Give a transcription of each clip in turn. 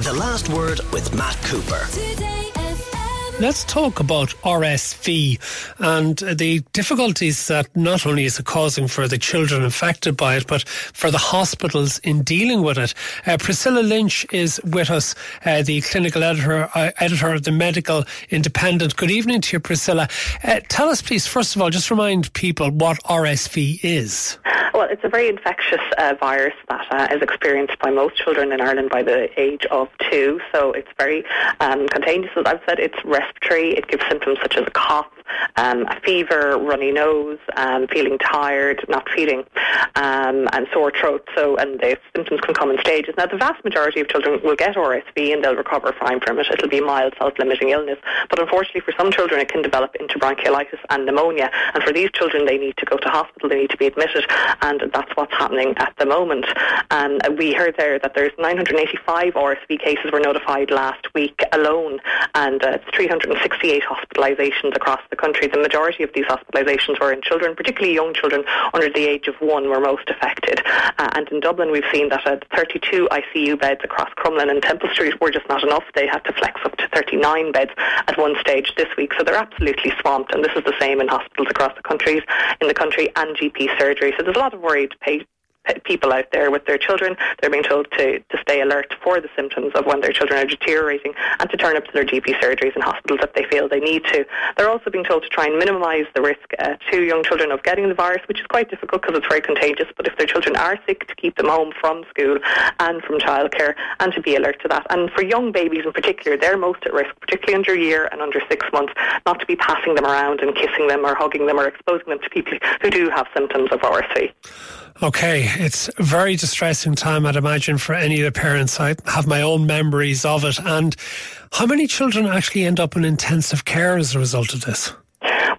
The Last Word with Matt Cooper. Let's talk about RSV and the difficulties that not only is it causing for the children affected by it, but for the hospitals in dealing with it. Uh, Priscilla Lynch is with us, uh, the clinical editor, uh, editor of the Medical Independent. Good evening to you, Priscilla. Uh, tell us, please, first of all, just remind people what RSV is. Well, it's a very infectious uh, virus that uh, is experienced by most children in Ireland by the age of two. So it's very um, contagious. As I've said, it's respiratory. It gives symptoms such as a cough, um, a fever, runny nose, um, feeling tired, not feeling, um, and sore throat. So, and the symptoms can come in stages. Now, the vast majority of children will get RSV and they'll recover fine from it. It'll be mild, self-limiting illness. But unfortunately, for some children, it can develop into bronchiolitis and pneumonia. And for these children, they need to go to hospital. They need to be admitted, and that's what's happening at the moment. Um, we heard there that there's 985 RSV cases were notified last week alone, and uh, 368 hospitalisations across the country. The majority of these hospitalisations were in children, particularly young children under the age of one, were most affected. Uh, and in Dublin, we've seen that uh, 32 ICU beds across Crumlin and Temple Street were just not enough. They had to flex up to 39 beds at one stage this week. So they're absolutely swamped, and this is the same in hospitals across the countries, in the country, and GP surgery. So there's a lot of worried patients people out there with their children. They're being told to, to stay alert for the symptoms of when their children are deteriorating and to turn up to their GP surgeries and hospitals if they feel they need to. They're also being told to try and minimise the risk uh, to young children of getting the virus, which is quite difficult because it's very contagious. But if their children are sick, to keep them home from school and from childcare and to be alert to that. And for young babies in particular, they're most at risk, particularly under a year and under six months, not to be passing them around and kissing them or hugging them or exposing them to people who do have symptoms of RSV. Okay, it's a very distressing time, I'd imagine, for any of the parents. I have my own memories of it. And how many children actually end up in intensive care as a result of this?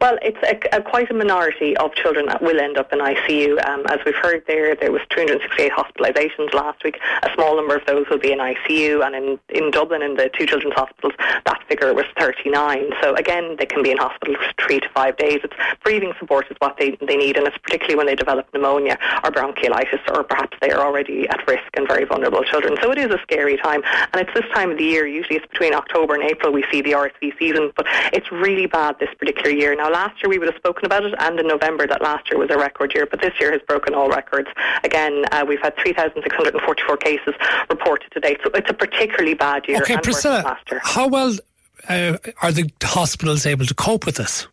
Well, it's a, a, quite a minority of children that will end up in ICU. Um, as we've heard there, there was 268 hospitalisations last week. A small number of those will be in ICU, and in, in Dublin, in the two children's hospitals, that figure was 39. So again, they can be in hospital for three to five days. It's breathing support is what they, they need, and it's particularly when they develop pneumonia or bronchiolitis, or perhaps they are already at risk and very vulnerable children. So it is a scary time, and it's this time of the year. Usually, it's between October and April we see the RSV season, but it's really bad this particular year. Now, last year we would have spoken about it, and in November that last year was a record year, but this year has broken all records. Again, uh, we've had 3,644 cases reported to date, so it's a particularly bad year. Okay, Priscilla, how well uh, are the hospitals able to cope with this?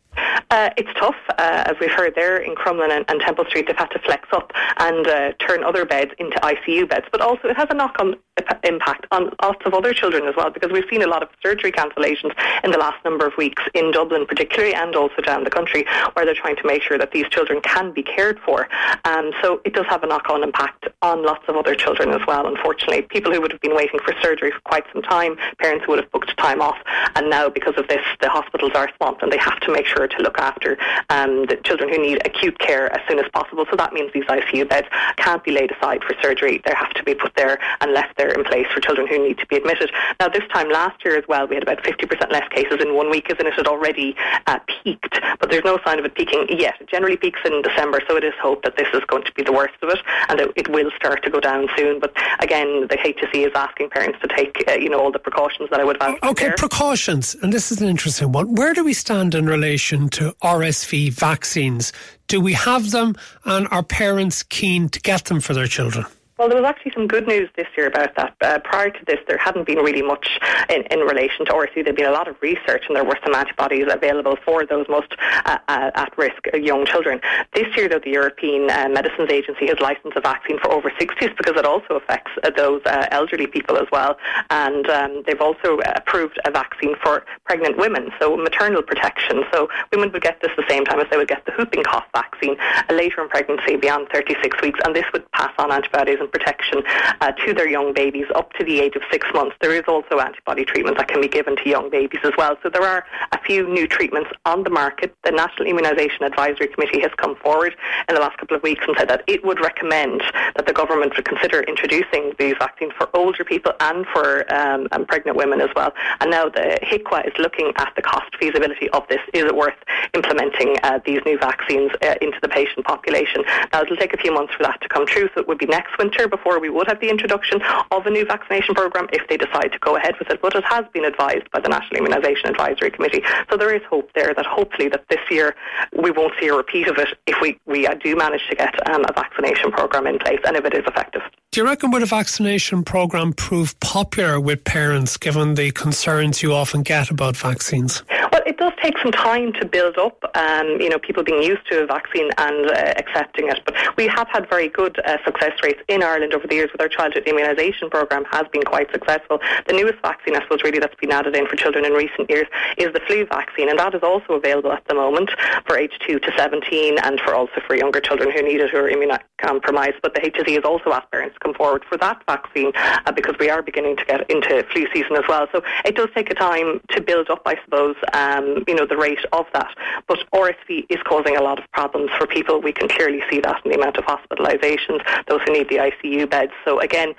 Uh, it's tough, uh, as we've heard there in Crumlin and, and, Temple Street. They've had to flex up and uh, turn other beds into ICU beds, but also it has a knock-on impact on lots of other children as well, because we've seen a lot of surgery cancellations in the last number of weeks in Dublin, particularly, and also down the country, where they're trying to make sure that these children can be cared for. Um, so it does have a knock-on impact on lots of other children as well. Unfortunately, people who would have been waiting for surgery for quite some time, parents who would have booked time off, and now because of this, the hospitals are swamped and they have to make sure to look after um, the children who need acute care as soon as possible. So that means these ICU beds can't be laid aside for surgery. They have to be put there and left there in place for children who need to be admitted. Now, this time last year as well, we had about 50% less cases in one week, in it had already uh, peaked, but there's no sign of it peaking yet. It generally peaks in December, so it is hope that this is going to be the worst of it and it will start to go down soon. But again, the HSE is asking parents to take, uh, you know, all the precautions that I would have. Okay, precautions, and this is an interesting one. Where do we stand in relation to RSV vaccines? Do we have them, and are parents keen to get them for their children? Well, there was actually some good news this year about that. Uh, prior to this, there hadn't been really much in, in relation to RSV. There'd been a lot of research, and there were some antibodies available for those most uh, uh, at-risk young children. This year, though, the European uh, Medicines Agency has licensed a vaccine for over 60s because it also affects uh, those uh, elderly people as well. And um, they've also approved a vaccine for pregnant women, so maternal protection. So women would get this the same time as they would get the whooping cough vaccine later in pregnancy, beyond 36 weeks, and this would pass on antibodies protection uh, to their young babies up to the age of six months. There is also antibody treatment that can be given to young babies as well. So there are a few new treatments on the market. The National Immunisation Advisory Committee has come forward in the last couple of weeks and said that it would recommend that the government would consider introducing these vaccines for older people and for um, and pregnant women as well. And now the HIQA is looking at the cost feasibility of this. Is it worth implementing uh, these new vaccines uh, into the patient population? Now it'll take a few months for that to come true, so it would be next winter winter before we would have the introduction of a new vaccination programme if they decide to go ahead with it. But it has been advised by the National Immunisation Advisory Committee. So there is hope there that hopefully that this year we won't see a repeat of it if we, we do manage to get um, a vaccination programme in place and if it is effective. Do you reckon would a vaccination programme prove popular with parents given the concerns you often get about vaccines? It does take some time to build up, um, you know, people being used to a vaccine and uh, accepting it. But we have had very good uh, success rates in Ireland over the years with our childhood immunisation programme has been quite successful. The newest vaccine, I suppose, really that's been added in for children in recent years is the flu vaccine, and that is also available at the moment for age 2 to 17 and for also for younger children who need it who are immunocompromised. But the HSE is also asked parents to come forward for that vaccine uh, because we are beginning to get into flu season as well. So it does take a time to build up, I suppose, um, Um, you know, the rate of that. But RSV is causing a lot of problems for people. We can clearly see that in the amount of hospitalisations, those who need the ICU beds. So again,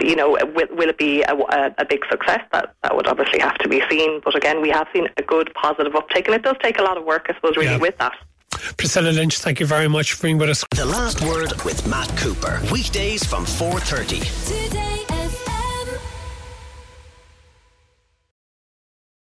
you know, will, will it be a, a, a, big success? That, that would obviously have to be seen. But again, we have seen a good positive uptake, and it does take a lot of work, I suppose, really, yeah. with that. Priscilla Lynch, thank you very much for being with us. The last word with Matt Cooper. Weekdays from 4.30. Today.